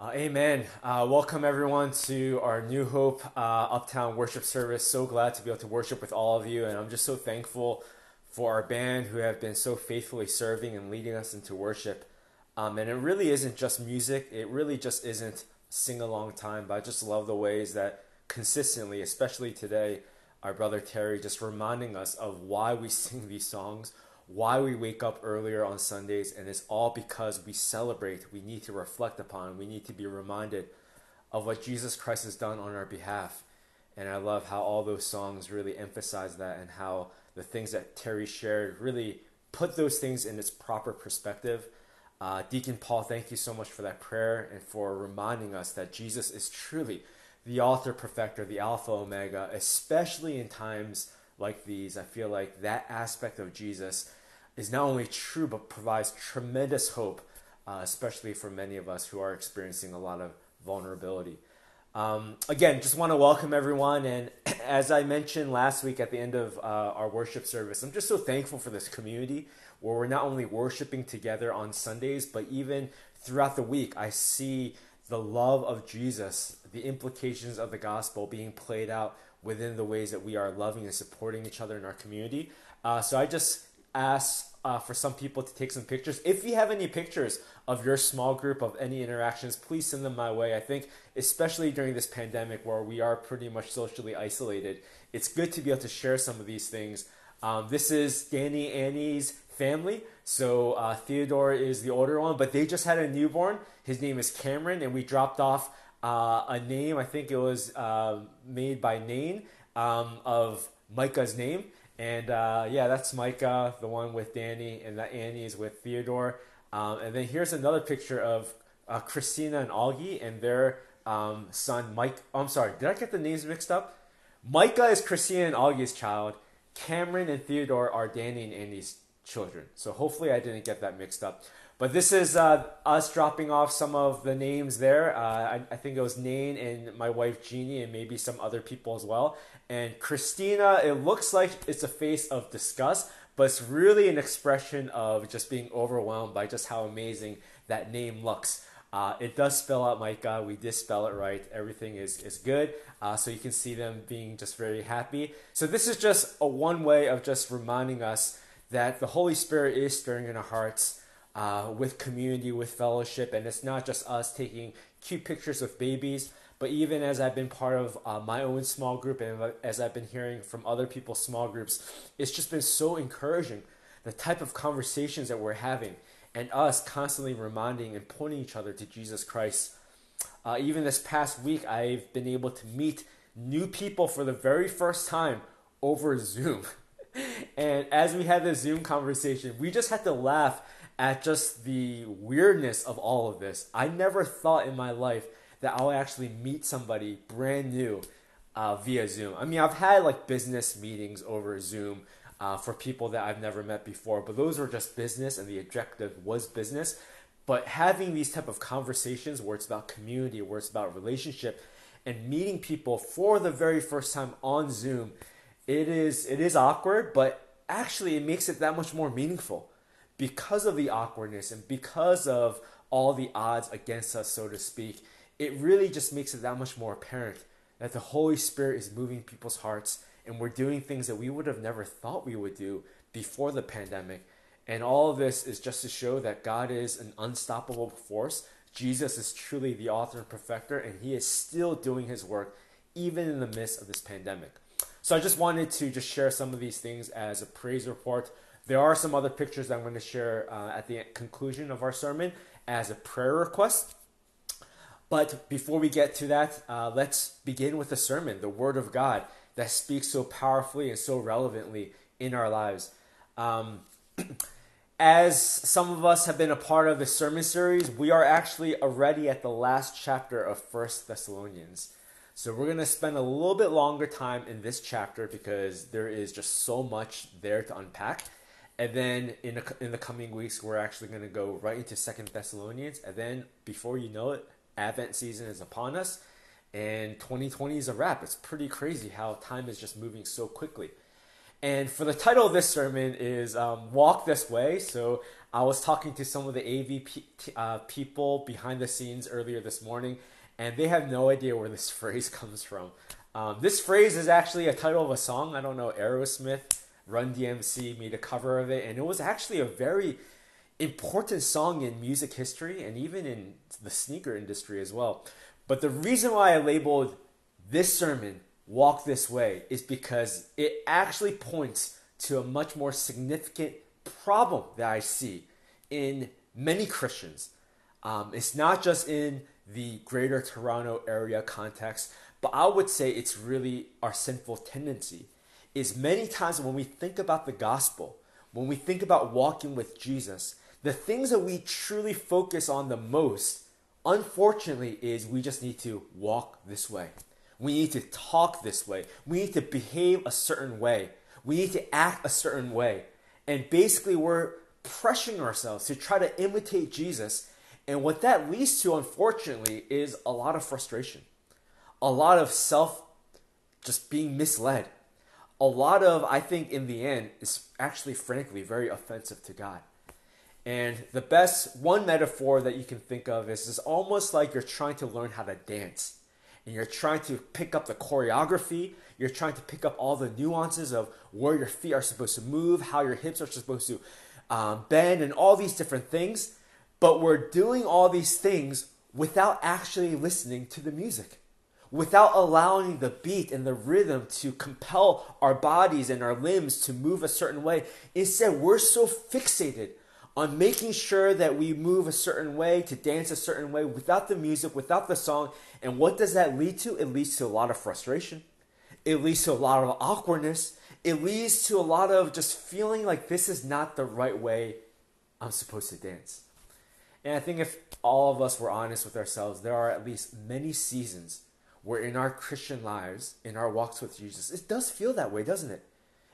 Uh, amen. Uh, welcome everyone to our New Hope uh, Uptown worship service. So glad to be able to worship with all of you, and I'm just so thankful for our band who have been so faithfully serving and leading us into worship. Um, and it really isn't just music; it really just isn't sing along time. But I just love the ways that consistently, especially today, our brother Terry just reminding us of why we sing these songs why we wake up earlier on Sundays, and it's all because we celebrate, we need to reflect upon, we need to be reminded of what Jesus Christ has done on our behalf. And I love how all those songs really emphasize that and how the things that Terry shared really put those things in its proper perspective. Uh, Deacon Paul, thank you so much for that prayer and for reminding us that Jesus is truly the author, perfecter, the Alpha, Omega, especially in times like these. I feel like that aspect of Jesus is not only true but provides tremendous hope, uh, especially for many of us who are experiencing a lot of vulnerability. Um, again, just want to welcome everyone. And as I mentioned last week at the end of uh, our worship service, I'm just so thankful for this community where we're not only worshiping together on Sundays, but even throughout the week, I see the love of Jesus, the implications of the gospel being played out within the ways that we are loving and supporting each other in our community. Uh, so I just ask uh, for some people to take some pictures. If you have any pictures of your small group of any interactions, please send them my way. I think, especially during this pandemic where we are pretty much socially isolated, it's good to be able to share some of these things. Um, this is Danny Annie's family. So uh, Theodore is the older one, but they just had a newborn. His name is Cameron, and we dropped off uh, a name. I think it was uh, made by Nain um, of Micah's name. And uh, yeah, that's Micah, the one with Danny, and that Annie is with Theodore. Um, and then here's another picture of uh, Christina and Augie and their um, son Mike. Oh, I'm sorry, did I get the names mixed up? Micah is Christina and Augie's child. Cameron and Theodore are Danny and Annie's children. So hopefully I didn't get that mixed up. But this is uh, us dropping off some of the names there. Uh, I, I, think it was Nain and my wife Jeannie and maybe some other people as well. And Christina, it looks like it's a face of disgust, but it's really an expression of just being overwhelmed by just how amazing that name looks. Uh, it does spell out Micah. We did spell it right. Everything is, is good. Uh, so you can see them being just very happy. So this is just a one way of just reminding us that the Holy Spirit is stirring in our hearts uh, with community, with fellowship. And it's not just us taking cute pictures of babies, but even as I've been part of uh, my own small group and as I've been hearing from other people's small groups, it's just been so encouraging the type of conversations that we're having and us constantly reminding and pointing each other to Jesus Christ. Uh, even this past week, I've been able to meet new people for the very first time over Zoom. and as we had this Zoom conversation, we just had to laugh at just the weirdness of all of this. I never thought in my life that I'll actually meet somebody brand new uh, via Zoom. I mean, I've had like business meetings over Zoom uh, for people that I've never met before, but those were just business, and the objective was business. But having these type of conversations where it's about community, where it's about relationship, and meeting people for the very first time on Zoom, it is it is awkward, but actually it makes it that much more meaningful because of the awkwardness and because of all the odds against us, so to speak it really just makes it that much more apparent that the Holy Spirit is moving people's hearts and we're doing things that we would have never thought we would do before the pandemic. And all of this is just to show that God is an unstoppable force. Jesus is truly the author and perfecter, and he is still doing his work even in the midst of this pandemic. So I just wanted to just share some of these things as a praise report. There are some other pictures I'm going to share uh, at the conclusion of our sermon as a prayer request. But before we get to that, uh, let's begin with the sermon, the Word of God that speaks so powerfully and so relevantly in our lives. Um, as some of us have been a part of the sermon series, we are actually already at the last chapter of First Thessalonians. So we're going to spend a little bit longer time in this chapter because there is just so much there to unpack. And then in the, in the coming weeks, we're actually going to go right into Second Thessalonians. And then before you know it, Advent season is upon us, and 2020 is a wrap. It's pretty crazy how time is just moving so quickly. And for the title of this sermon is um, "Walk This Way." So I was talking to some of the AV uh, people behind the scenes earlier this morning, and they have no idea where this phrase comes from. Um, this phrase is actually a title of a song. I don't know. Aerosmith, Run DMC made a cover of it, and it was actually a very important song in music history and even in the sneaker industry as well. But the reason why I labeled this sermon Walk This Way is because it actually points to a much more significant problem that I see in many Christians. Um, it's not just in the greater Toronto area context, but I would say it's really our sinful tendency. Is many times when we think about the gospel, when we think about walking with Jesus, the things that we truly focus on the most, unfortunately, is we just need to walk this way. We need to talk this way. We need to behave a certain way. We need to act a certain way. And basically, we're pressuring ourselves to try to imitate Jesus. And what that leads to, unfortunately, is a lot of frustration, a lot of self just being misled. A lot of, I think, in the end, is actually, frankly, very offensive to God. And the best one metaphor that you can think of is it's almost like you're trying to learn how to dance. And you're trying to pick up the choreography, you're trying to pick up all the nuances of where your feet are supposed to move, how your hips are supposed to um, bend, and all these different things. But we're doing all these things without actually listening to the music, without allowing the beat and the rhythm to compel our bodies and our limbs to move a certain way. Instead, we're so fixated on making sure that we move a certain way, to dance a certain way without the music, without the song. And what does that lead to? It leads to a lot of frustration. It leads to a lot of awkwardness. It leads to a lot of just feeling like this is not the right way I'm supposed to dance. And I think if all of us were honest with ourselves, there are at least many seasons where in our Christian lives, in our walks with Jesus, it does feel that way, doesn't it?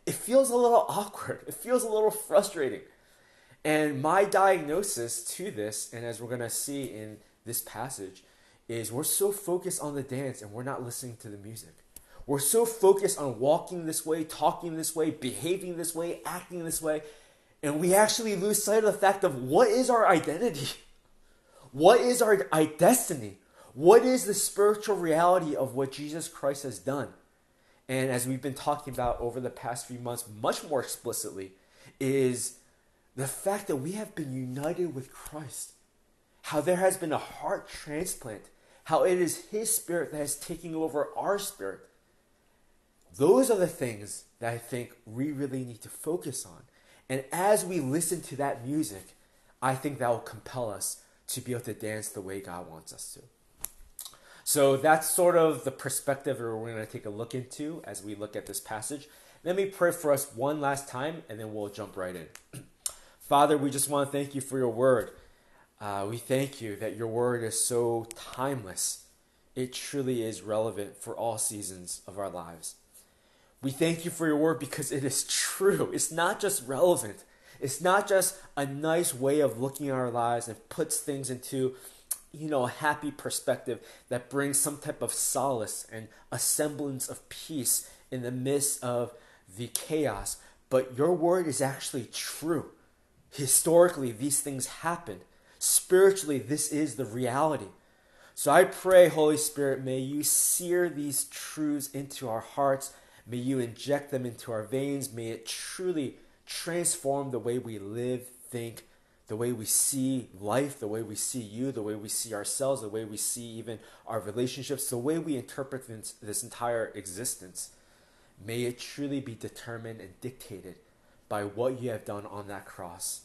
It feels a little awkward. It feels a little frustrating. And my diagnosis to this, and as we're going to see in this passage, is we're so focused on the dance and we're not listening to the music. We're so focused on walking this way, talking this way, behaving this way, acting this way, and we actually lose sight of the fact of what is our identity? What is our, our destiny? What is the spiritual reality of what Jesus Christ has done? And as we've been talking about over the past few months, much more explicitly, is the fact that we have been united with Christ, how there has been a heart transplant, how it is His Spirit that is taking over our spirit. Those are the things that I think we really need to focus on. And as we listen to that music, I think that will compel us to be able to dance the way God wants us to. So that's sort of the perspective that we're going to take a look into as we look at this passage. Let me pray for us one last time and then we'll jump right in. Father, we just want to thank you for your word. Uh, we thank you that your word is so timeless. It truly is relevant for all seasons of our lives. We thank you for your word because it is true. It's not just relevant, it's not just a nice way of looking at our lives and puts things into you know, a happy perspective that brings some type of solace and a semblance of peace in the midst of the chaos. But your word is actually true. Historically, these things happened. Spiritually, this is the reality. So I pray, Holy Spirit, may you sear these truths into our hearts. May you inject them into our veins. May it truly transform the way we live, think, the way we see life, the way we see you, the way we see ourselves, the way we see even our relationships, the way we interpret this, entire existence. May it truly be determined and dictated by what you have done on that cross.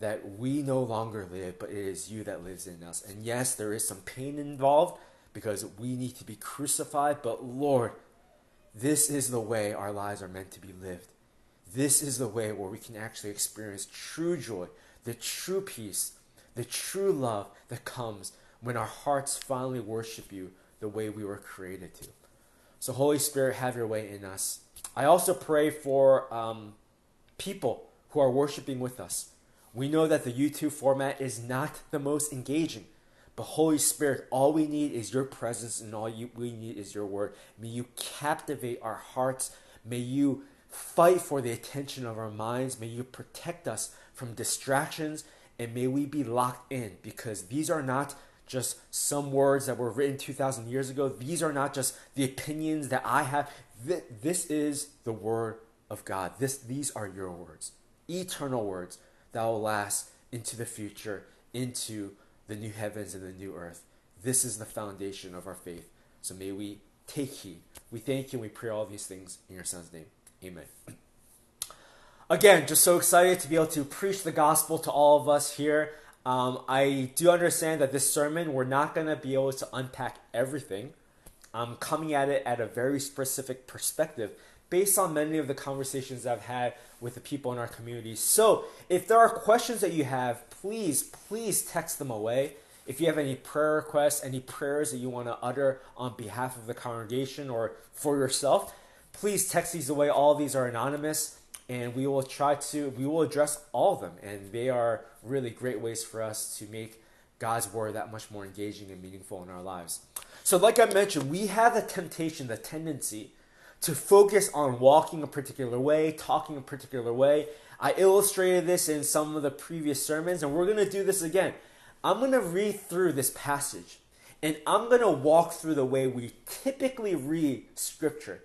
That we no longer live, but it is you that lives in us. And yes, there is some pain involved because we need to be crucified, but Lord, this is the way our lives are meant to be lived. This is the way where we can actually experience true joy, the true peace, the true love that comes when our hearts finally worship you the way we were created to. So, Holy Spirit, have your way in us. I also pray for um, people who are worshiping with us. We know that the YouTube format is not the most engaging, but Holy Spirit, all we need is your presence and all you, we need is your word. May you captivate our hearts. May you fight for the attention of our minds. May you protect us from distractions and may we be locked in because these are not just some words that were written 2,000 years ago. These are not just the opinions that I have. This is the word of God. This, these are your words, eternal words that will last into the future, into the new heavens and the new earth. This is the foundation of our faith. So may we take heed. We thank you and we pray all these things in your son's name. Amen. Again, just so excited to be able to preach the gospel to all of us here. Um, I do understand that this sermon, we're not going to be able to unpack everything. I'm coming at it at a very specific perspective based on many of the conversations I've had with the people in our community. So, if there are questions that you have, please, please text them away. If you have any prayer requests, any prayers that you want to utter on behalf of the congregation or for yourself, please text these away. All these are anonymous and we will try to we will address all of them and they are really great ways for us to make God's word that much more engaging and meaningful in our lives. So like I mentioned, we have the temptation, the tendency to focus on walking a particular way, talking a particular way. I illustrated this in some of the previous sermons, and we're going to do this again. I'm going to read through this passage, and I'm going to walk through the way we typically read Scripture.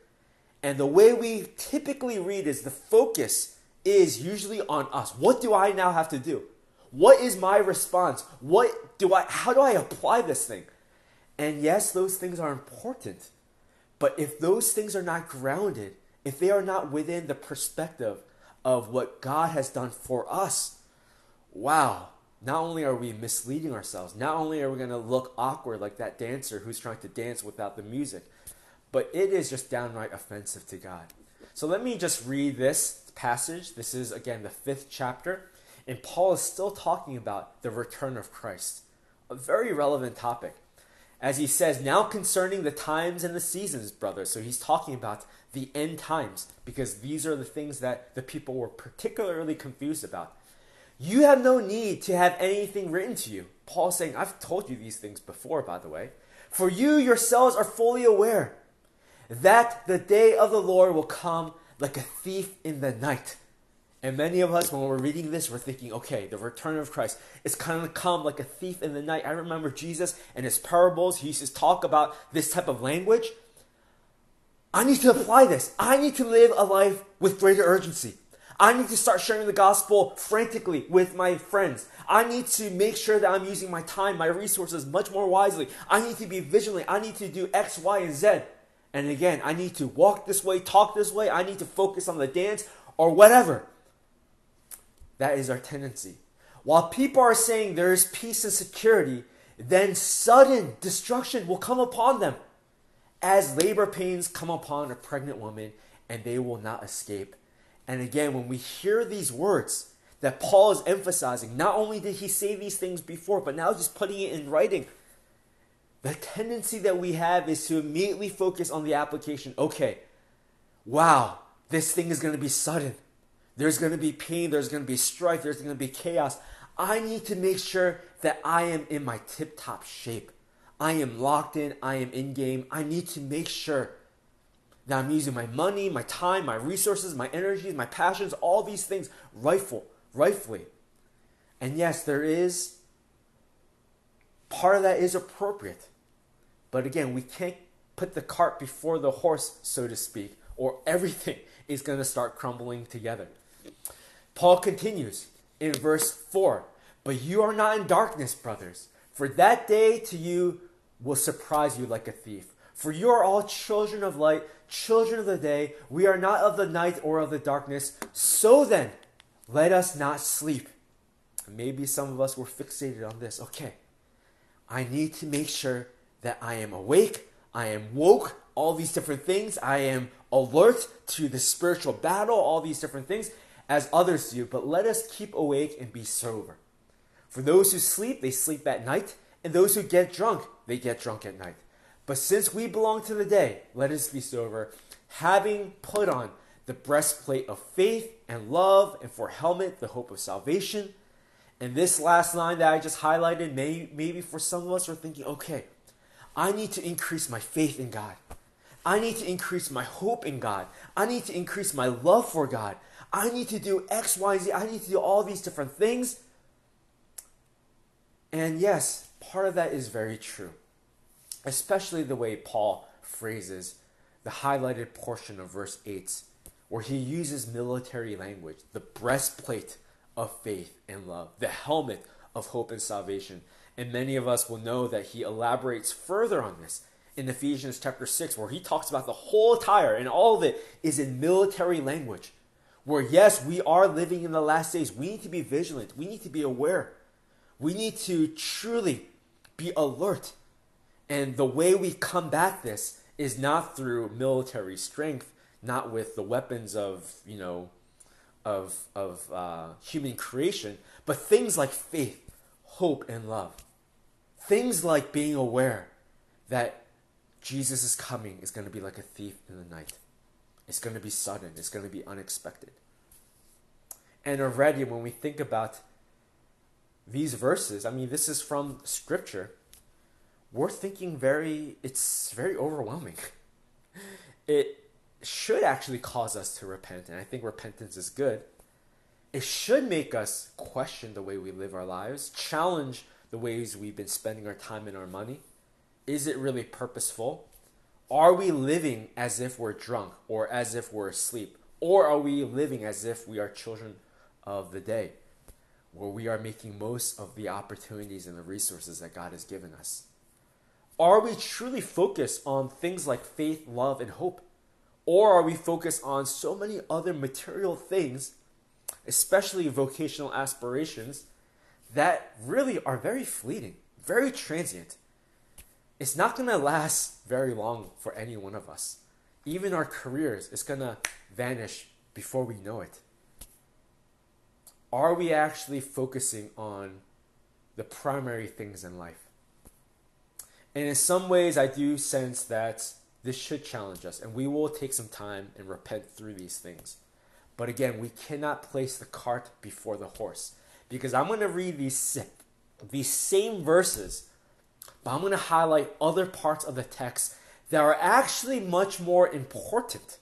And the way we typically read is the focus is usually on us. What do I now have to do? What is my response? What do I how do I apply this thing? And yes, those things are important. But if those things are not grounded, if they are not within the perspective of what God has done for us, wow, not only are we misleading ourselves, not only are we going to look awkward like that dancer who's trying to dance without the music, but it is just downright offensive to God. So let me just read this passage. This is, again, the fifth chapter, and Paul is still talking about the return of Christ, a very relevant topic as he says, now concerning the times and the seasons, brothers. So he's talking about the end times because these are the things that the people were particularly confused about. You have no need to have anything written to you. Paul's saying, I've told you these things before, by the way. For you yourselves are fully aware that the day of the Lord will come like a thief in the night. And many of us, when we're reading this, we're thinking, okay, the return of Christ is kind of come like a thief in the night. I remember Jesus and his parables, he used to talk about this type of language. I need to apply this. I need to live a life with greater urgency. I need to start sharing the gospel frantically with my friends. I need to make sure that I'm using my time, my resources much more wisely. I need to be vigilant. I need to do X, Y, and Z. And again, I need to walk this way, talk this way. I need to focus on the dance or whatever. That is our tendency. While people are saying there is peace and security, then sudden destruction will come upon them as labor pains come upon a pregnant woman and they will not escape. And again, when we hear these words that Paul is emphasizing, not only did he say these things before, but now he's putting it in writing, the tendency that we have is to immediately focus on the application. Okay, wow, this thing is going to be sudden. There's going to be pain, there's going to be strife, there's going to be chaos. I need to make sure that I am in my tip top shape. I am locked in, I am in game. I need to make sure that I'm using my money, my time, my resources, my energies, my passions, all these things rightful, rightfully. And yes, there is part of that is appropriate. But again, we can't put the cart before the horse, so to speak, or everything is going to start crumbling together. Paul continues in verse 4 But you are not in darkness, brothers, for that day to you will surprise you like a thief. For you are all children of light, children of the day. We are not of the night or of the darkness. So then, let us not sleep. Maybe some of us were fixated on this. Okay, I need to make sure that I am awake, I am woke, all these different things. I am alert to the spiritual battle, all these different things as others do, but let us keep awake and be sober. For those who sleep, they sleep at night, and those who get drunk, they get drunk at night. But since we belong to the day, let us be sober, having put on the breastplate of faith and love, and for helmet, the hope of salvation. And this last line that I just highlighted, may, maybe for some of us are thinking, okay, I need to increase my faith in God. I need to increase my hope in God. I need to increase my love for God. I need to do X, Y, Z. I need to do all these different things. And yes, part of that is very true, especially the way Paul phrases the highlighted portion of verse 8, where he uses military language the breastplate of faith and love, the helmet of hope and salvation. And many of us will know that he elaborates further on this in Ephesians chapter 6, where he talks about the whole attire, and all of it is in military language. Where, yes, we are living in the last days. We need to be vigilant. We need to be aware. We need to truly be alert. And the way we combat this is not through military strength, not with the weapons of, you know, of, of uh, human creation, but things like faith, hope, and love. Things like being aware that Jesus is coming is going to be like a thief in the night. It's going to be sudden, it's going to be unexpected. And already, when we think about these verses, I mean, this is from scripture, we're thinking very, it's very overwhelming. It should actually cause us to repent, and I think repentance is good. It should make us question the way we live our lives, challenge the ways we've been spending our time and our money is it really purposeful? Are we living as if we're drunk or as if we're asleep? Or are we living as if we are children of the day, where we are making most of the opportunities and the resources that God has given us? Are we truly focused on things like faith, love, and hope? Or are we focused on so many other material things, especially vocational aspirations, that really are very fleeting, very transient? it's not going to last very long for any one of us. Even our careers, it's going to vanish before we know it. Are we actually focusing on the primary things in life? And in some ways, I do sense that this should challenge us, and we will take some time and repent through these things. But again, we cannot place the cart before the horse because I'm going to read these, these same verses but I'm going to highlight other parts of the text that are actually much more important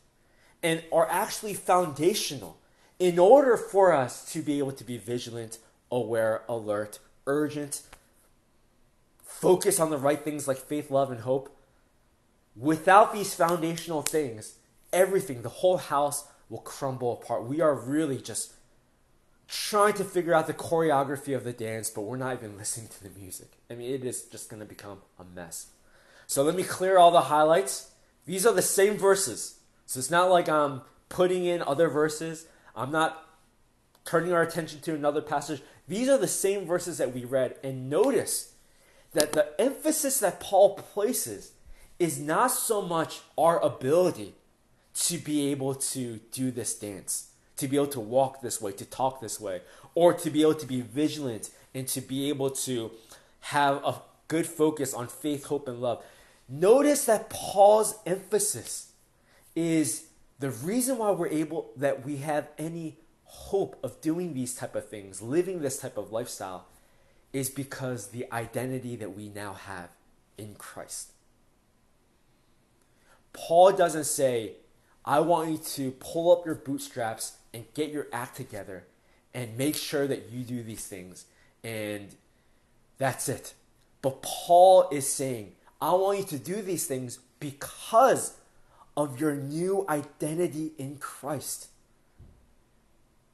and are actually foundational in order for us to be able to be vigilant, aware, alert, urgent, focus on the right things like faith, love, and hope. Without these foundational things, everything, the whole house will crumble apart. We are really just trying to figure out the choreography of the dance, but we're not even listening to the music. I mean, it is just going to become a mess. So let me clear all the highlights. These are the same verses. So it's not like I'm putting in other verses. I'm not turning our attention to another passage. These are the same verses that we read. And notice that the emphasis that Paul places is not so much our ability to be able to do this dance to be able to walk this way, to talk this way, or to be able to be vigilant and to be able to have a good focus on faith, hope, and love. Notice that Paul's emphasis is the reason why we're able that we have any hope of doing these type of things, living this type of lifestyle, is because the identity that we now have in Christ. Paul doesn't say, I want you to pull up your bootstraps and get your act together and make sure that you do these things. And that's it. But Paul is saying, I want you to do these things because of your new identity in Christ.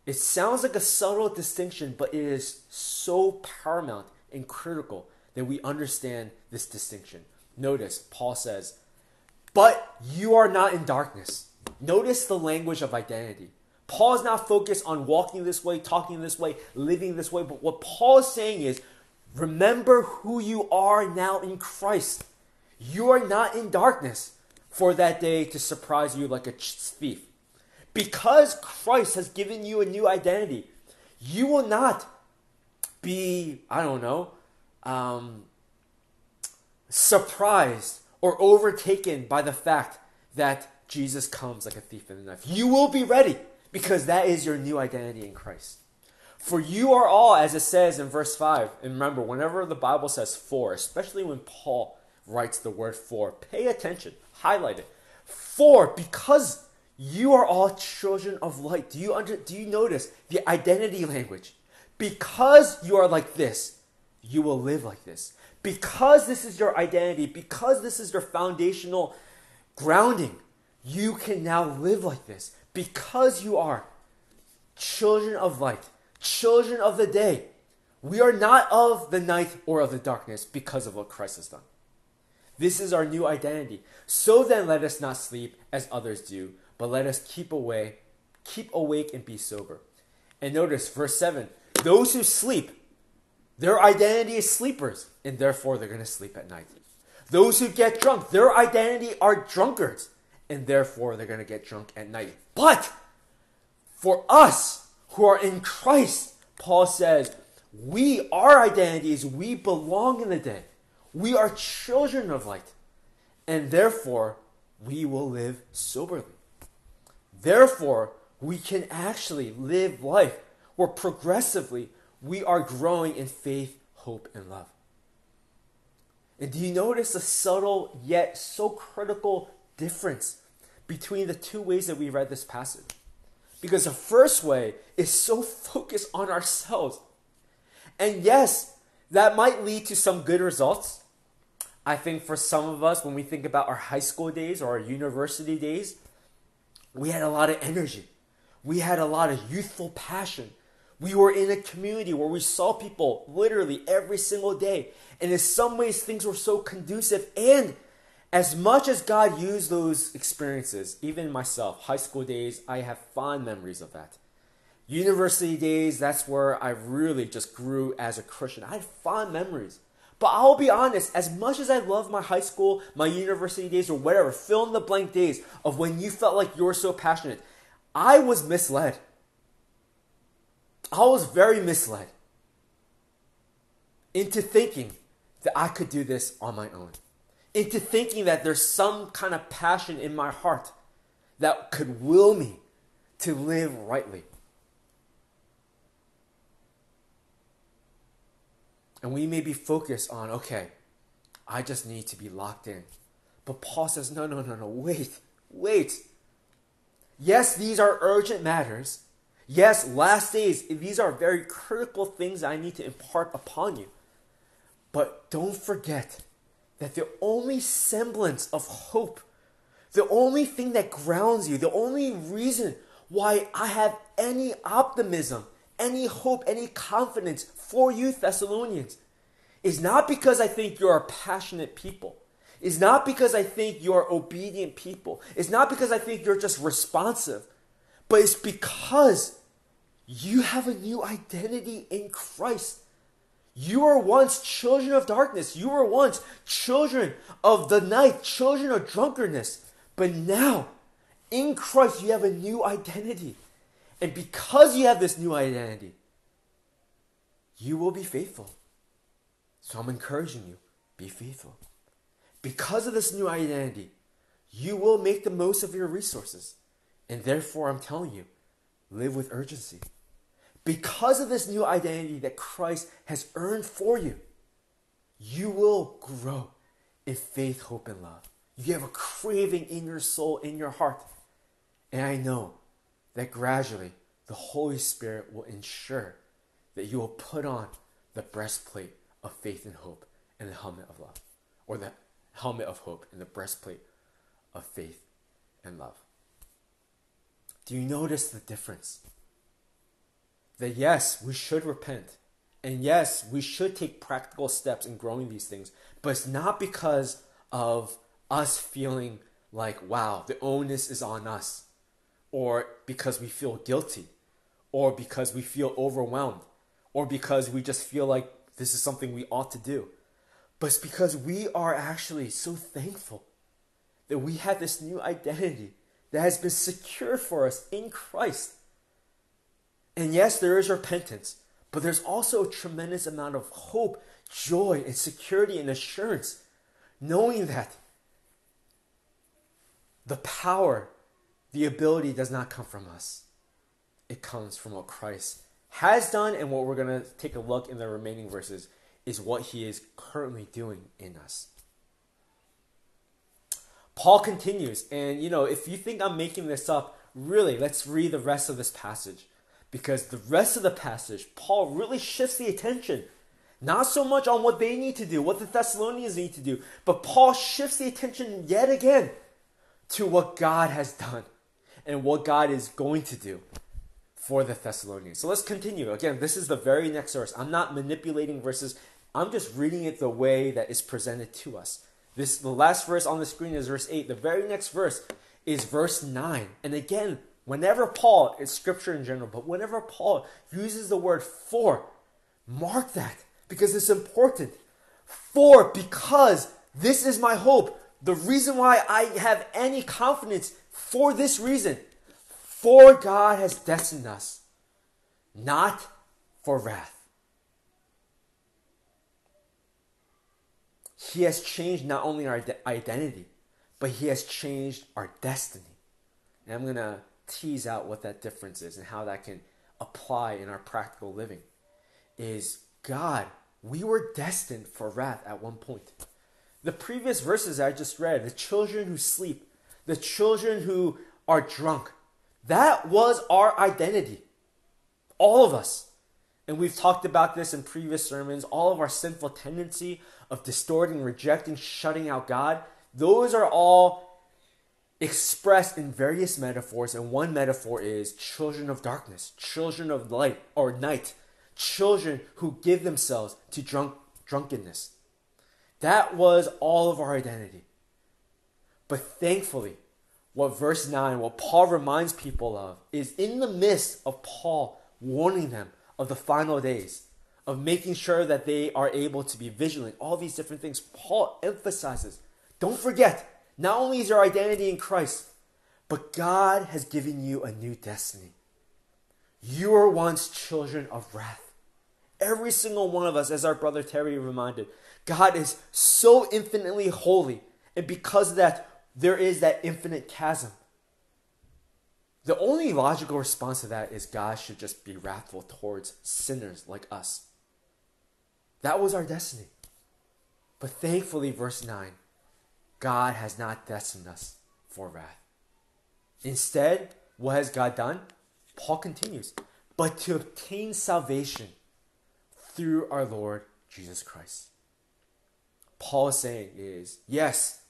It sounds like a subtle distinction, but it is so paramount and critical that we understand this distinction. Notice, Paul says, But you are not in darkness. Notice the language of identity. Paul is not focused on walking this way, talking this way, living this way. But what Paul is saying is remember who you are now in Christ. You are not in darkness for that day to surprise you like a thief. Because Christ has given you a new identity, you will not be, I don't know, um, surprised or overtaken by the fact that Jesus comes like a thief in the night. You will be ready because that is your new identity in Christ. For you are all, as it says in verse 5, and remember, whenever the Bible says for, especially when Paul writes the word for, pay attention, highlight it. For because you are all children of light. Do you under, do you notice the identity language? Because you are like this, you will live like this. Because this is your identity, because this is your foundational grounding, you can now live like this. Because you are children of light, children of the day. We are not of the night or of the darkness because of what Christ has done. This is our new identity. So then let us not sleep as others do, but let us keep away, keep awake and be sober. And notice verse 7 those who sleep, their identity is sleepers, and therefore they're going to sleep at night. Those who get drunk, their identity are drunkards, and therefore they're going to get drunk at night. But for us who are in Christ, Paul says, we, our identity is we belong in the day. We are children of light, and therefore we will live soberly. Therefore, we can actually live life where progressively we are growing in faith, hope, and love. And do you notice the subtle yet so critical difference between the two ways that we read this passage? Because the first way is so focused on ourselves. And yes, that might lead to some good results. I think for some of us, when we think about our high school days or our university days, we had a lot of energy. We had a lot of youthful passion. We were in a community where we saw people literally every single day. And in some ways, things were so conducive. And as much as God used those experiences, even myself, high school days, I have fond memories of that. University days, that's where I really just grew as a Christian. I had fond memories. But I'll be honest, as much as I love my high school, my university days, or whatever, fill in the blank days of when you felt like you were so passionate, I was misled. I was very misled into thinking that I could do this on my own, into thinking that there's some kind of passion in my heart that could will me to live rightly. And we may be focused on, okay, I just need to be locked in. But Paul says, no, no, no, no, wait, wait. Yes, these are urgent matters. Yes, last days, these are very critical things I need to impart upon you. But don't forget that the only semblance of hope, the only thing that grounds you, the only reason why I have any optimism, any hope, any confidence for you, Thessalonians, is not because I think you're a passionate people. Is not because I think you're obedient people. It's not because I think you're just responsive. But it's because you have a new identity in Christ. You were once children of darkness. You were once children of the night, children of drunkenness. But now, in Christ, you have a new identity. And because you have this new identity, you will be faithful. So I'm encouraging you be faithful. Because of this new identity, you will make the most of your resources. And therefore, I'm telling you, live with urgency. Because of this new identity that Christ has earned for you, you will grow in faith, hope, and love. You have a craving in your soul, in your heart. And I know that gradually the Holy Spirit will ensure that you will put on the breastplate of faith and hope and the helmet of love, or the helmet of hope and the breastplate of faith and love. Do you notice the difference? That yes, we should repent. And yes, we should take practical steps in growing these things, but it's not because of us feeling like, wow, the onus is on us, or because we feel guilty, or because we feel overwhelmed, or because we just feel like this is something we ought to do. But it's because we are actually so thankful that we have this new identity that has been secured for us in Christ. And yes, there is repentance, but there's also a tremendous amount of hope, joy, and security and assurance, knowing that the power, the ability does not come from us. It comes from what Christ has done, and what we're going to take a look in the remaining verses is what he is currently doing in us. Paul continues, and you know, if you think I'm making this up, really, let's read the rest of this passage. Because the rest of the passage, Paul really shifts the attention. Not so much on what they need to do, what the Thessalonians need to do, but Paul shifts the attention yet again to what God has done and what God is going to do for the Thessalonians. So let's continue. Again, this is the very next verse. I'm not manipulating verses. I'm just reading it the way that is presented to us. This the last verse on the screen is verse 8. The very next verse is verse 9. And again, whenever Paul, it's scripture in general, but whenever Paul uses the word for, mark that because it's important. For because this is my hope. The reason why I have any confidence for this reason. For God has destined us not for wrath He has changed not only our identity, but He has changed our destiny. And I'm going to tease out what that difference is and how that can apply in our practical living. Is God, we were destined for wrath at one point. The previous verses I just read, the children who sleep, the children who are drunk, that was our identity. All of us. And we've talked about this in previous sermons. All of our sinful tendency of distorting, rejecting, shutting out God, those are all expressed in various metaphors. And one metaphor is children of darkness, children of light or night, children who give themselves to drunk, drunkenness. That was all of our identity. But thankfully, what verse 9, what Paul reminds people of, is in the midst of Paul warning them of the final days, of making sure that they are able to be vigilant, all these different things. Paul emphasizes don't forget, not only is your identity in Christ, but God has given you a new destiny. You were once children of wrath. Every single one of us, as our brother Terry reminded, God is so infinitely holy. And because of that, there is that infinite chasm. The only logical response to that is God should just be wrathful towards sinners like us. That was our destiny. But thankfully, verse 9, God has not destined us for wrath. Instead, what has God done? Paul continues, but to obtain salvation through our Lord Jesus Christ. Paul is saying is, yes,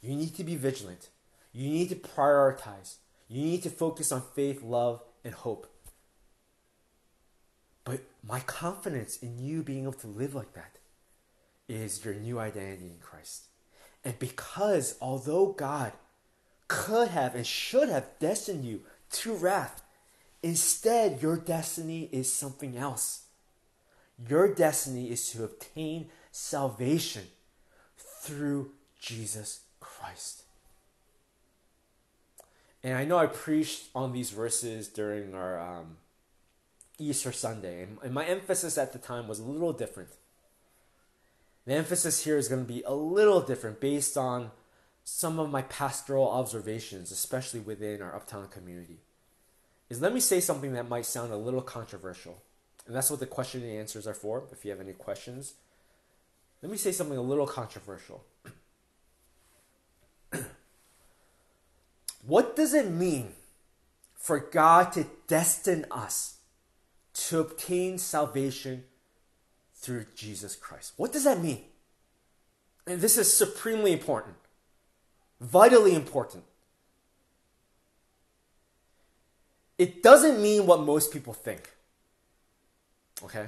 you need to be vigilant. You need to prioritize. You need to focus on faith, love, and hope. But my confidence in you being able to live like that is your new identity in Christ. And because although God could have and should have destined you to wrath, instead your destiny is something else. Your destiny is to obtain salvation through Jesus Christ. And I know I preached on these verses during our um, Easter Sunday, and my emphasis at the time was a little different. The emphasis here is going to be a little different based on some of my pastoral observations, especially within our uptown community. Is let me say something that might sound a little controversial, and that's what the question and answers are for. If you have any questions, let me say something a little controversial. What does it mean for God to destine us to obtain salvation through Jesus Christ? What does that mean? And this is supremely important, vitally important. It doesn't mean what most people think. Okay?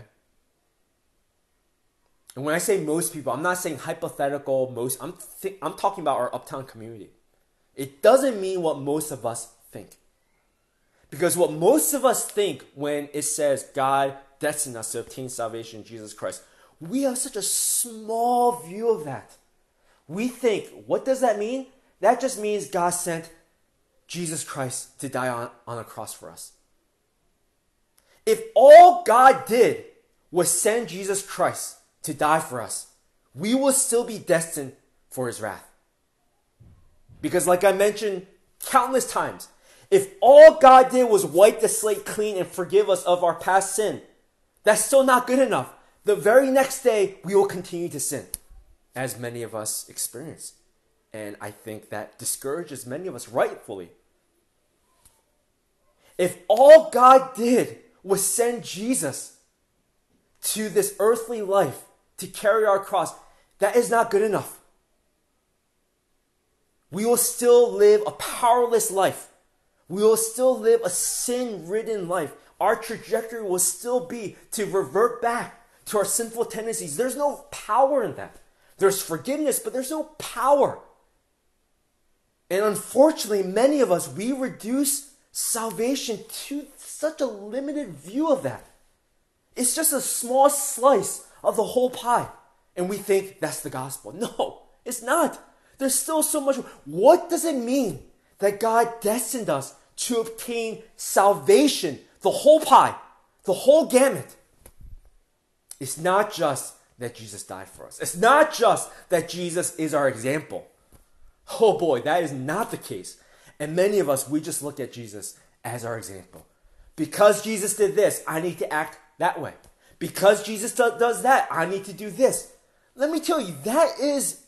And when I say most people, I'm not saying hypothetical most. I'm th- I'm talking about our uptown community. It doesn't mean what most of us think. Because what most of us think when it says God destined us to obtain salvation in Jesus Christ, we have such a small view of that. We think, what does that mean? That just means God sent Jesus Christ to die on, on a cross for us. If all God did was send Jesus Christ to die for us, we will still be destined for his wrath. Because, like I mentioned countless times, if all God did was wipe the slate clean and forgive us of our past sin, that's still not good enough. The very next day, we will continue to sin, as many of us experience And I think that discourages many of us rightfully. If all God did was send Jesus to this earthly life to carry our cross, that is not good enough. We will still live a powerless life. We will still live a sin ridden life. Our trajectory will still be to revert back to our sinful tendencies. There's no power in that. There's forgiveness, but there's no power. And unfortunately, many of us, we reduce salvation to such a limited view of that. It's just a small slice of the whole pie. And we think that's the gospel. No, it's not. There's still so much. What does it mean that God destined us to obtain salvation? The whole pie, the whole gamut. It's not just that Jesus died for us. It's not just that Jesus is our example. Oh boy, that is not the case. And many of us, we just look at Jesus as our example. Because Jesus did this, I need to act that way. Because Jesus does that, I need to do this. Let me tell you, that is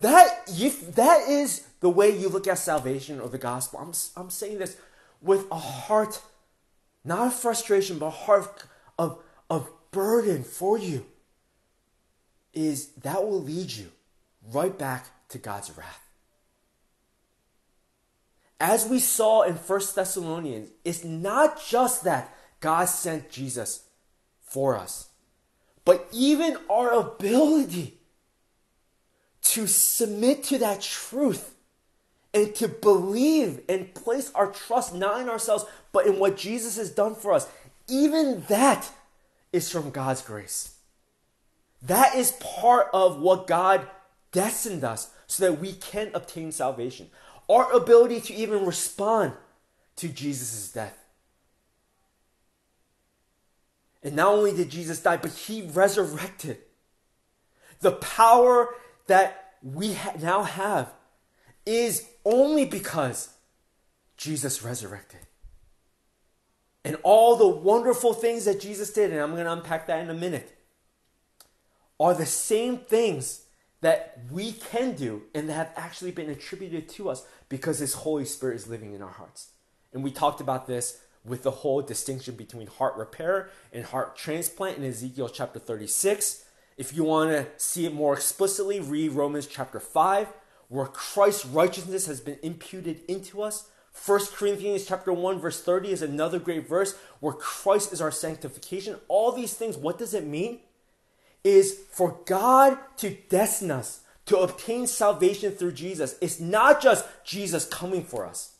that if that is the way you look at salvation or the gospel. I'm I'm saying this with a heart, not of frustration, but a heart of of burden for you. Is that will lead you right back to God's wrath. As we saw in First Thessalonians, it's not just that God sent Jesus for us, but even our ability to submit to that truth and to believe and place our trust not in ourselves, but in what Jesus has done for us, even that is from God's grace. That is part of what God destined us so that we can obtain salvation. Our ability to even respond to Jesus' death. And not only did Jesus die, but he resurrected. The power that we ha- now have is only because Jesus resurrected. And all the wonderful things that Jesus did, and I'm going to unpack that in a minute, are the same things that we can do and that have actually been attributed to us because His Holy Spirit is living in our hearts. And we talked about this with the whole distinction between heart repair and heart transplant in Ezekiel chapter 36. If you want to see it more explicitly, read Romans chapter 5, where Christ's righteousness has been imputed into us. 1 Corinthians chapter 1 verse 30 is another great verse where Christ is our sanctification. All these things, what does it mean? Is for God to destine us to obtain salvation through Jesus. It's not just Jesus coming for us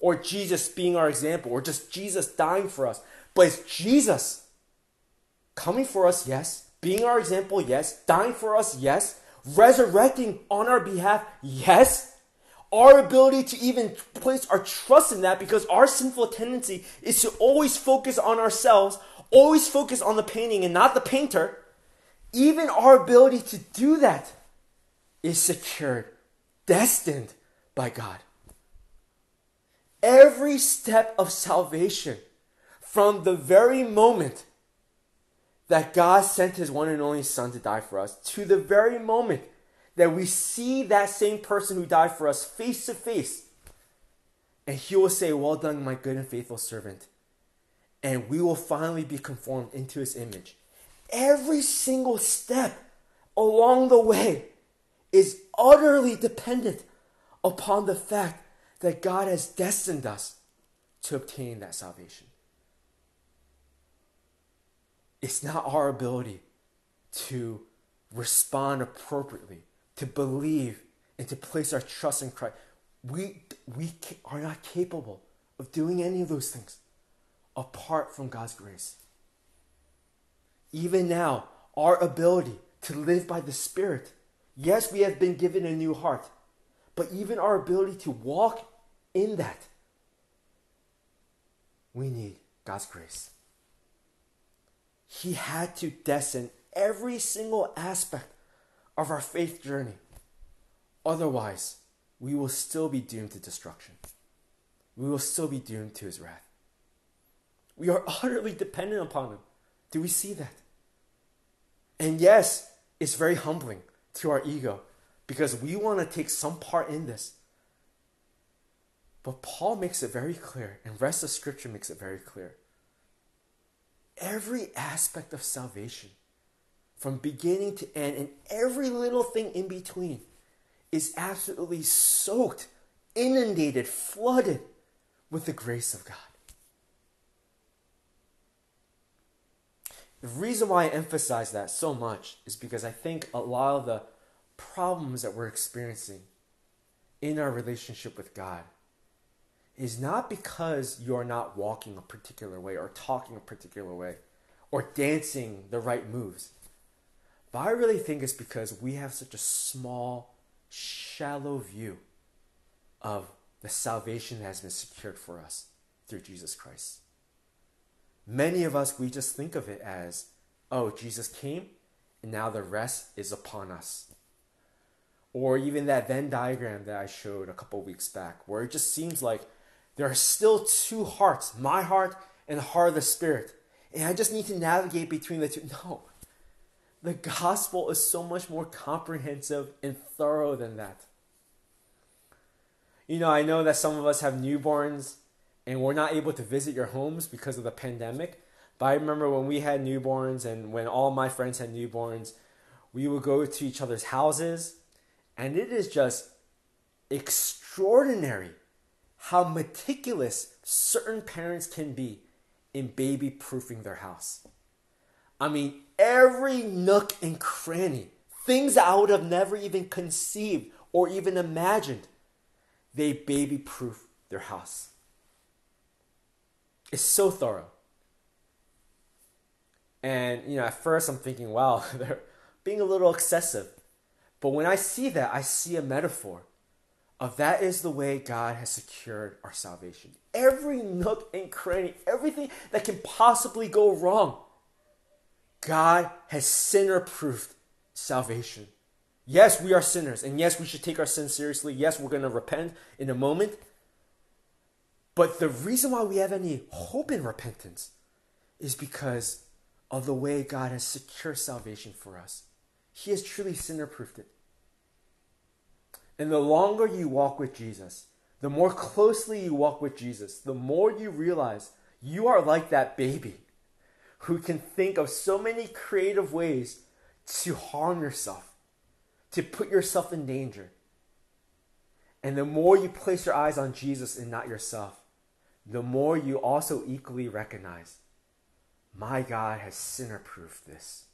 or Jesus being our example, or just Jesus dying for us, but it's Jesus coming for us, yes, being our example, yes, dying for us, yes, resurrecting on our behalf, yes. Our ability to even place our trust in that because our sinful tendency is to always focus on ourselves, always focus on the painting and not the painter. Even our ability to do that is secured, destined by God every step of salvation from the very moment that God sent his one and only Son to die for us to the very moment that we see that same person who died for us face to face. And he will say, Well done, my good and faithful servant. And we will finally be conformed into his image. Every single step along the way is utterly dependent upon the fact that God has destined us to obtain that salvation. It's not our ability to respond appropriately, to believe, and to place our trust in Christ. We, we are not capable of doing any of those things apart from God's grace. Even now, our ability to live by the Spirit. Yes, we have been given a new heart, but even our ability to walk in that, we need God's grace. He had to destine every single aspect of our faith journey. Otherwise, we will still be doomed to destruction. We will still be doomed to his wrath. We are utterly dependent upon him. Do we see that? And yes, it's very humbling to our ego because we want to take some part in this. But Paul makes it very clear, and rest of Scripture makes it very clear. Every aspect of salvation, from beginning to end, and every little thing in between, is absolutely soaked, inundated, flooded with the grace of God. The reason why I emphasize that so much is because I think a lot of the problems that we're experiencing in our relationship with God is not because you're not walking a particular way or talking a particular way or dancing the right moves. But I really think it's because we have such a small, shallow view of the salvation that has been secured for us through Jesus Christ. Many of us, we just think of it as, oh, Jesus came and now the rest is upon us. Or even that Venn diagram that I showed a couple weeks back, where it just seems like there are still two hearts my heart and the heart of the Spirit. And I just need to navigate between the two. No. The gospel is so much more comprehensive and thorough than that. You know, I know that some of us have newborns and we're not able to visit your homes because of the pandemic. But I remember when we had newborns and when all my friends had newborns, we would go to each other's houses, and it is just extraordinary how meticulous certain parents can be in baby proofing their house. I mean, every nook and cranny, things I would have never even conceived or even imagined, they baby proof their house It's so thorough. And, you know, at first I'm thinking, wow, they're being a little excessive. But when I see that, I see a metaphor of that is the way God has secured our salvation. Every nook and cranny, everything that can possibly go wrong, God has sinner proofed salvation. Yes, we are sinners, and yes, we should take our sins seriously. Yes, we're going to repent in a moment. But the reason why we have any hope in repentance is because of the way God has secured salvation for us. He has truly sinner proofed it. And the longer you walk with Jesus, the more closely you walk with Jesus, the more you realize you are like that baby who can think of so many creative ways to harm yourself, to put yourself in danger. And the more you place your eyes on Jesus and not yourself, the more you also equally recognize my God has sinner proofed this.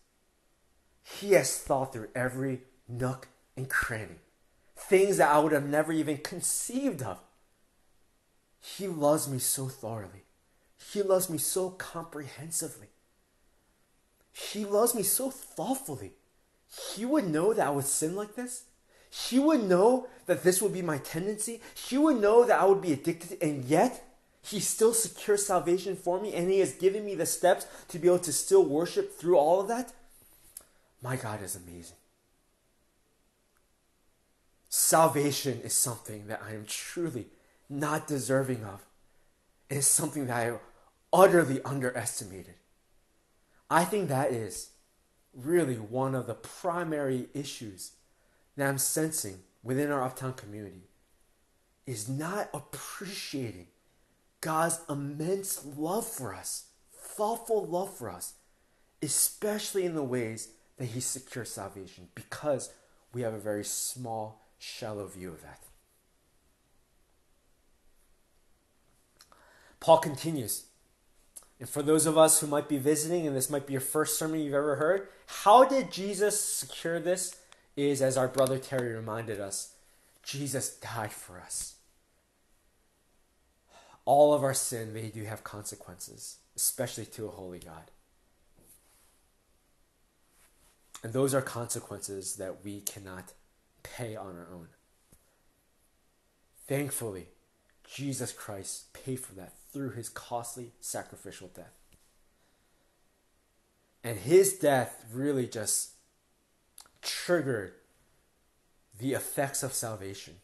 He has thought through every nook and cranny, things that I would have never even conceived of. He loves me so thoroughly. He loves me so comprehensively. He loves me so thoughtfully. He would know that I would sin like this. He would know that this would be my tendency. He would know that I would be addicted, and yet he still secures salvation for me and He has given me the steps to be able to still worship through all of that. My God is amazing. Salvation is something that I am truly not deserving of. It is something that I utterly underestimated. I think that is really one of the primary issues that I'm sensing within our uptown community is not appreciating God's immense love for us, thoughtful love for us, especially in the ways that He secures salvation, because we have a very small, shallow view of that. Paul continues. And for those of us who might be visiting, and this might be your first sermon you've ever heard, how did Jesus secure this? Is as our brother Terry reminded us, Jesus died for us all of our sin, they do have consequences, especially to a holy God. And those are consequences that we cannot pay on our own. Thankfully, Jesus Christ paid for that through his costly sacrificial death. And his death really just triggered the effects of salvation.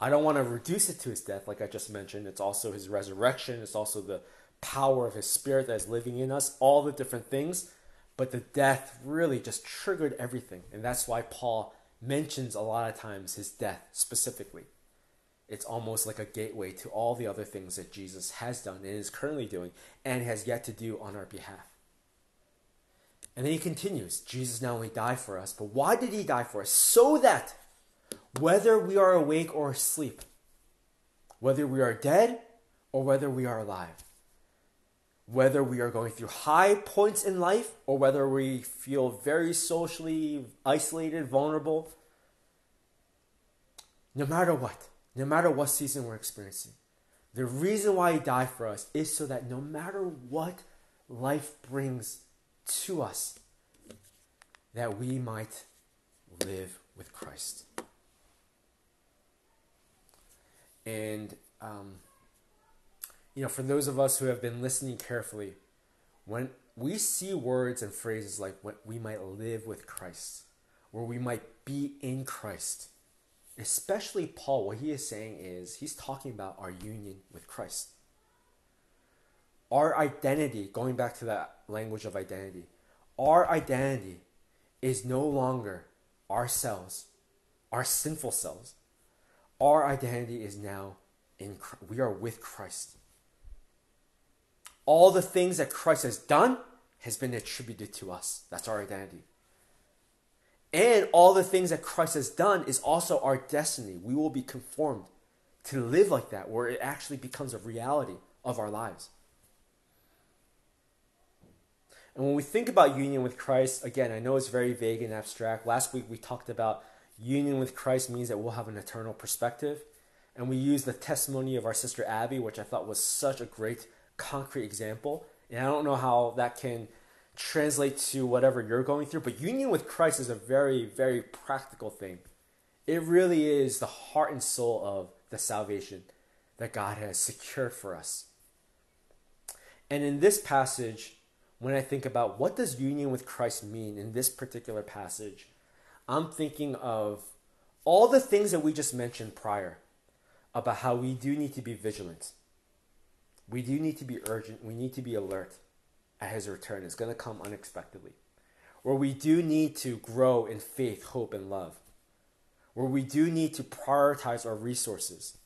I don't want to reduce it to his death, like I just mentioned. It's also his resurrection, it's also the power of his spirit that is living in us, all the different things. But the death really just triggered everything. And that's why Paul mentions a lot of times his death specifically. It's almost like a gateway to all the other things that Jesus has done and is currently doing and has yet to do on our behalf. And then he continues Jesus not only died for us, but why did he die for us? So that whether we are awake or asleep, whether we are dead or whether we are alive, whether we are going through high points in life or whether we feel very socially isolated, vulnerable, no matter what, no matter what season we're experiencing, the reason why He died for us is so that no matter what life brings to us, that we might live with Christ. And um, you know, for those of us who have been listening carefully, when we see words and phrases like we might live with Christ, where we might be in Christ, especially Paul, what he is saying is he's talking about our union with Christ. Our identity, going back to that language of identity, our identity is no longer ourselves, our sinful selves. Our identity is now in we are with Christ. All the things that Christ has done has been attributed to us. That's our identity. And all the things that Christ has done is also our destiny. We will be conformed to live like that, where it actually becomes a reality of our lives. And when we think about union with Christ, again, I know it's very vague and abstract. Last week we talked about union with Christ means that we'll have an eternal perspective. And we used the testimony of our sister Abby, which I thought was such a great concrete example. And I don't know how that can translate to whatever you're going through, but union with Christ is a very, very practical thing. It really is the heart and soul of the salvation that God has secured for us. And in this passage, when I think about what does union with Christ mean in this particular passage, I'm thinking of all the things that we just mentioned prior about how we do need to be vigilant we do need to be urgent. We need to be alert at his return. It's going to come unexpectedly. Where we do need to grow in faith, hope, and love. Where we do need to prioritize our resources.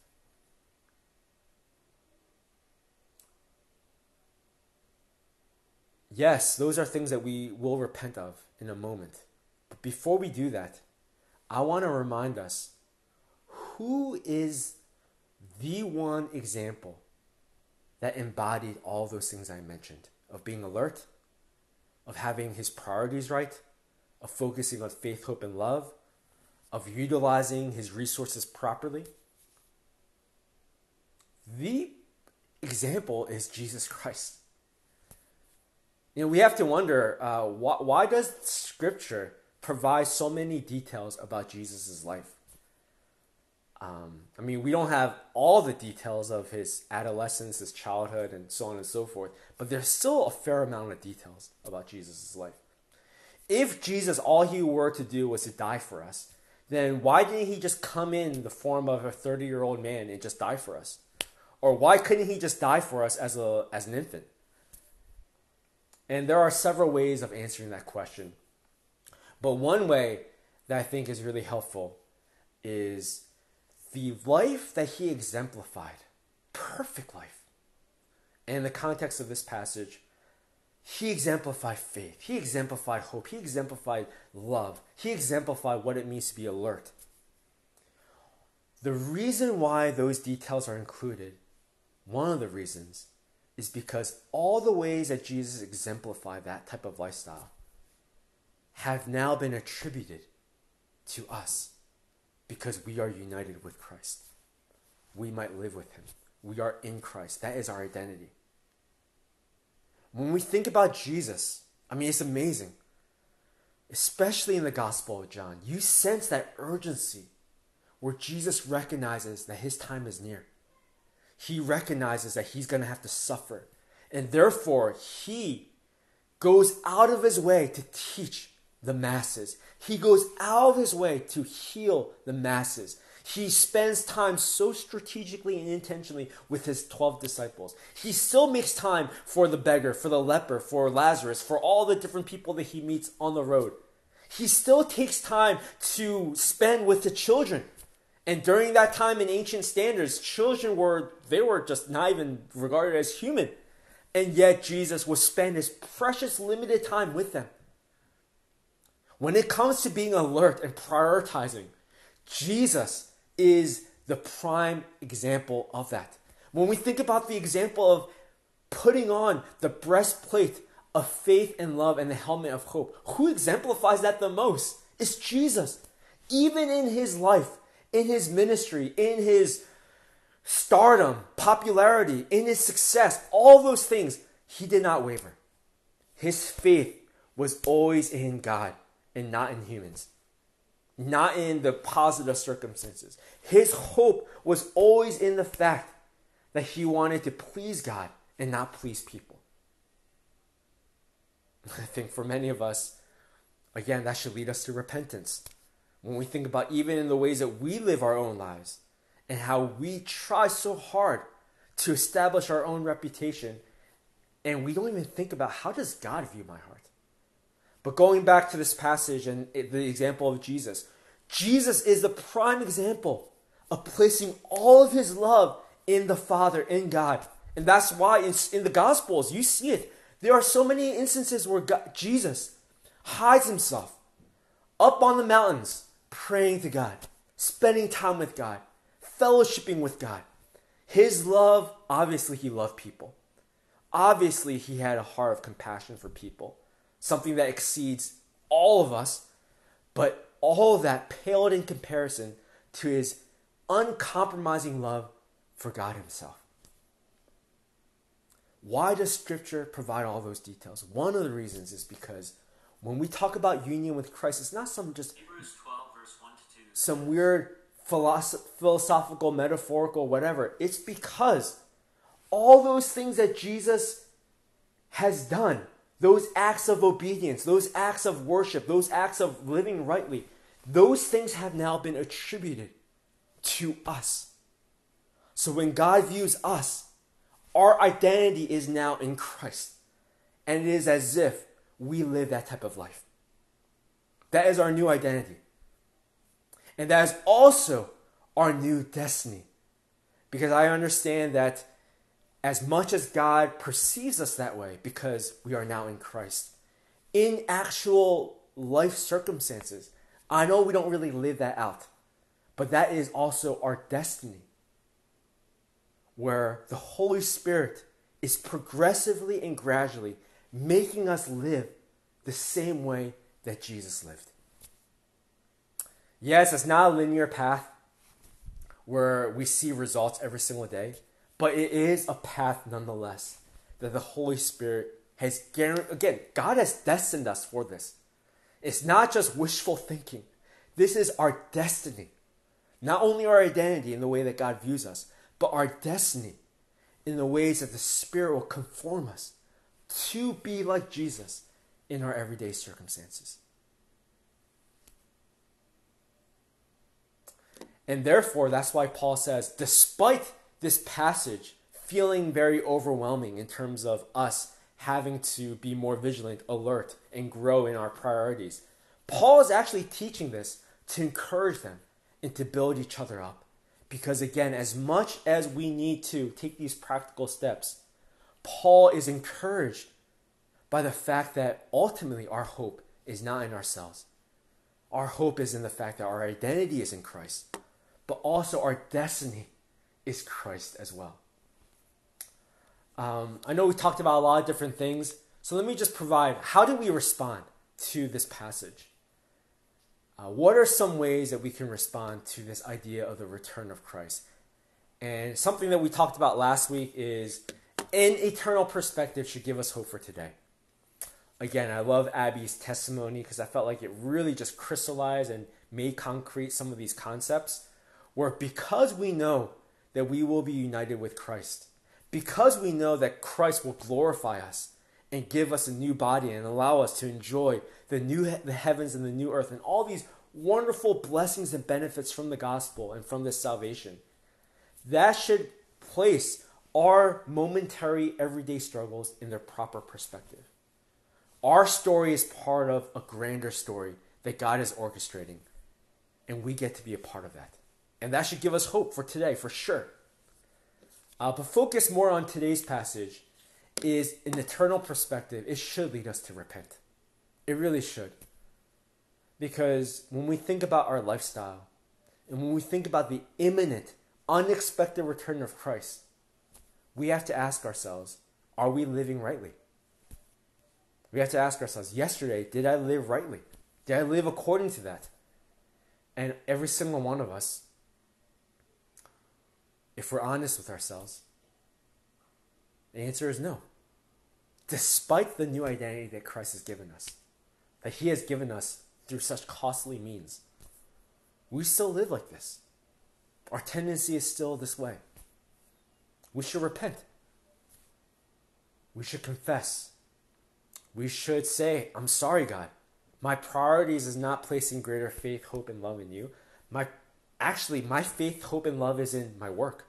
Yes, those are things that we will repent of in a moment. But before we do that, I want to remind us who is the one example that embodied all those things I mentioned of being alert, of having his priorities right, of focusing on faith, hope, and love, of utilizing his resources properly. The example is Jesus Christ. You know, we have to wonder uh, why, why does Scripture provide so many details about Jesus' life? Um, I mean, we don't have all the details of his adolescence, his childhood, and so on and so forth, but there's still a fair amount of details about Jesus' life. If Jesus, all he were to do was to die for us, then why didn't he just come in the form of a 30 year old man and just die for us? Or why couldn't he just die for us as, a, as an infant? And there are several ways of answering that question. But one way that I think is really helpful is the life that he exemplified, perfect life. And in the context of this passage, he exemplified faith, he exemplified hope, he exemplified love, he exemplified what it means to be alert. The reason why those details are included, one of the reasons, is because all the ways that Jesus exemplified that type of lifestyle have now been attributed to us because we are united with Christ. We might live with Him. We are in Christ. That is our identity. When we think about Jesus, I mean, it's amazing. Especially in the Gospel of John, you sense that urgency where Jesus recognizes that his time is near. He recognizes that he's going to have to suffer. And therefore, he goes out of his way to teach the masses. He goes out of his way to heal the masses. He spends time so strategically and intentionally with his 12 disciples. He still makes time for the beggar, for the leper, for Lazarus, for all the different people that he meets on the road. He still takes time to spend with the children. And during that time in ancient standards, children were they were just not even regarded as human. And yet Jesus would spend his precious limited time with them. When it comes to being alert and prioritizing, Jesus is the prime example of that. When we think about the example of putting on the breastplate of faith and love and the helmet of hope, who exemplifies that the most? It's Jesus. Even in his life, in his ministry, in his stardom, popularity, in his success, all those things, he did not waver. His faith was always in God and not in humans, not in the positive circumstances. His hope was always in the fact that he wanted to please God and not please people. I think for many of us, again, that should lead us to repentance. When we think about even in the ways that we live our own lives and how we try so hard to establish our own reputation, and we don't even think about how does God view my heart. But going back to this passage and the example of Jesus, Jesus is the prime example of placing all of his love in the Father, in God. And that's why in, in the Gospels, you see it. There are so many instances where God, Jesus hides himself up on the mountains, praying to God, spending time with God, fellowshipping with God. His love, obviously, he loved people. Obviously, he had a heart of compassion for people, something that exceeds all of us, but all of that paled in comparison to his uncompromising love for God Himself. Why does Scripture provide all those details? One of the reasons is because when we talk about union with Christ, it's not some just 12, some weird philosoph- philosophical, metaphorical, whatever. It's because all those things that Jesus has done, those acts of obedience, those acts of worship, those acts of living rightly, those things have now been attributed to us. So when God views us, our identity is now in Christ. And it is as if we live that type of life. That is our new identity. And that is also our new destiny. Because I understand that as much as God perceives us that way, because we are now in Christ, in actual life circumstances, I know we don't really live that out. But that is also our destiny, where the Holy Spirit is progressively and gradually making us live the same way that Jesus lived. Yes, it's not a linear path where we see results every single day, but it is a path nonetheless that the Holy Spirit has guaranteed. Again, God has destined us for this. It's not just wishful thinking. This is our destiny. Not only our identity in the way that God views us, but our destiny in the ways that the Spirit will conform us to be like Jesus in our everyday circumstances. And therefore, that's why Paul says, despite this passage feeling very overwhelming in terms of us having to be more vigilant, alert, and grow in our priorities, Paul is actually teaching this to encourage them and to build each other up. Because again, as much as we need to take these practical steps, Paul is encouraged by the fact that ultimately our hope is not in ourselves. Our hope is in the fact that our identity is in Christ, but also our destiny is Christ as well. Um, I know we talked about a lot of different things, so let me just provide how do we respond to this passage? Uh, what are some ways that we can respond to this idea of the return of Christ? And something that we talked about last week is an eternal perspective should give us hope for today. Again, I love Abby's testimony because I felt like it really just crystallized and made concrete some of these concepts. Where because we know that we will be united with Christ, because we know that Christ will glorify us and give us a new body and allow us to enjoy the new the heavens and the new earth and all these wonderful blessings and benefits from the gospel and from this salvation. That should place our momentary everyday struggles in their proper perspective. Our story is part of a grander story that God is orchestrating, and we get to be a part of that. And that should give us hope for today, for sure. Uh, but focus more on today's passage is an eternal perspective. It should lead us to repent. It really should. Because when we think about our lifestyle and when we think about the imminent, unexpected return of Christ, we have to ask ourselves are we living rightly? We have to ask ourselves yesterday, did I live rightly? Did I live according to that? And every single one of us, if we're honest with ourselves, the answer is no. Despite the new identity that Christ has given us, that He has given us through such costly means, we still live like this. Our tendency is still this way. We should repent. We should confess. We should say, I'm sorry, God. My priorities is not placing greater faith, hope, and love in you. My actually, my faith, hope, and love is in my work.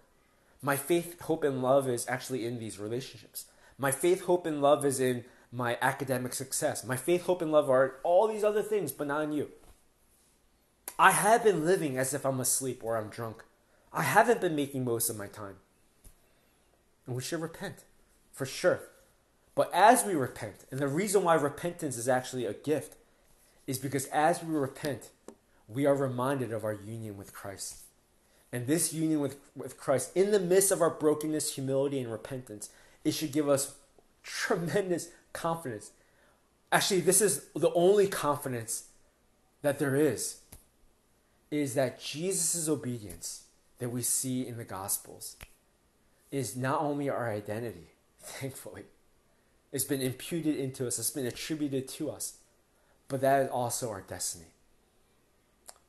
My faith, hope, and love is actually in these relationships. My faith, hope, and love is in my academic success. My faith, hope, and love are all these other things, but not in you. I have been living as if I'm asleep or I'm drunk. I haven't been making most of my time. And we should repent, for sure. But as we repent, and the reason why repentance is actually a gift is because as we repent, we are reminded of our union with Christ. And this union with, with Christ, in the midst of our brokenness, humility, and repentance, it should give us tremendous confidence. Actually, this is the only confidence that there is, is that Jesus' obedience that we see in the Gospels is not only our identity, thankfully, it's been imputed into us, it's been attributed to us, but that is also our destiny.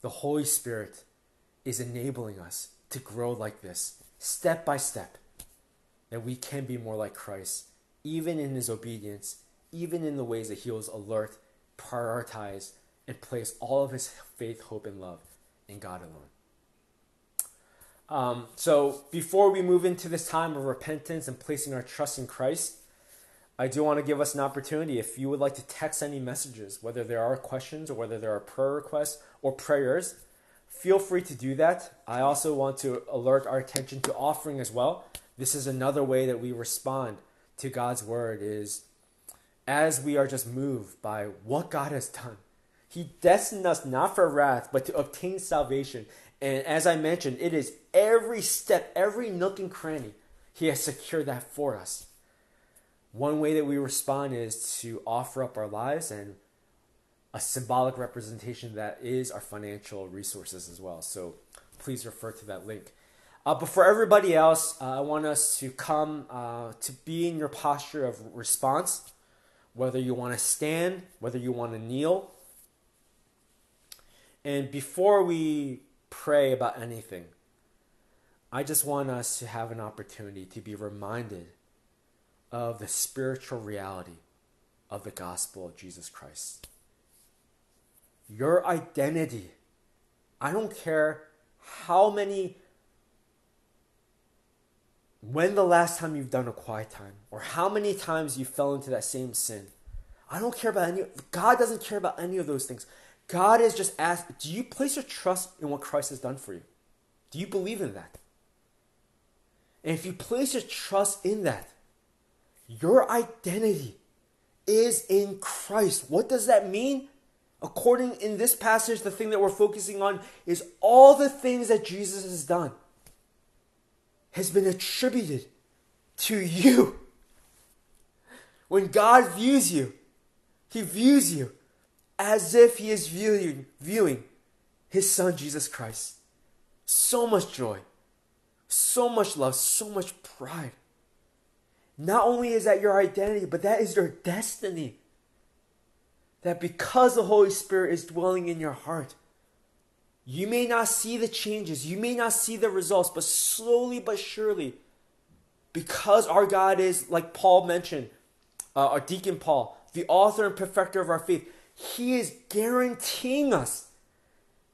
The Holy Spirit is enabling us to grow like this, step by step, that we can be more like Christ, even in his obedience, even in the ways that he was alert, prioritized, and placed all of his faith, hope, and love in God alone. Um, so, before we move into this time of repentance and placing our trust in Christ, I do want to give us an opportunity. If you would like to text any messages, whether there are questions or whether there are prayer requests or prayers, feel free to do that. I also want to alert our attention to offering as well. This is another way that we respond to God's word is as we are just moved by what God has done. He destined us not for wrath, but to obtain salvation. And as I mentioned, it is every step, every nook and cranny, He has secured that for us. One way that we respond is to offer up our lives and a symbolic representation that is our financial resources as well. So please refer to that link. Uh, but for everybody else, uh, I want us to come uh, to be in your posture of response, whether you want to stand, whether you want to kneel. And before we pray about anything, I just want us to have an opportunity to be reminded of the spiritual reality of the gospel of Jesus Christ. Your identity. I don't care how many, when the last time you've done a quiet time, or how many times you fell into that same sin. I don't care about any, God doesn't care about any of those things. God is just asked, do you place your trust in what Christ has done for you? Do you believe in that? And if you place your trust in that, your identity is in Christ. What does that mean? According in this passage, the thing that we're focusing on is all the things that Jesus has done has been attributed to you. When God views you, He views you as if He is viewing, viewing His Son, Jesus Christ. So much joy, so much love, so much pride. Not only is that your identity, but that is your destiny. That because the Holy Spirit is dwelling in your heart, you may not see the changes, you may not see the results, but slowly but surely, because our God is, like Paul mentioned, uh, our deacon Paul, the author and perfecter of our faith, he is guaranteeing us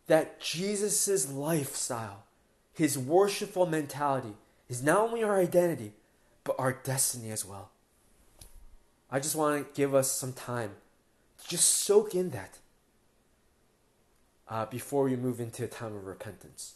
that Jesus' lifestyle, his worshipful mentality, is not only our identity, but our destiny as well. I just want to give us some time just soak in that uh, before we move into a time of repentance.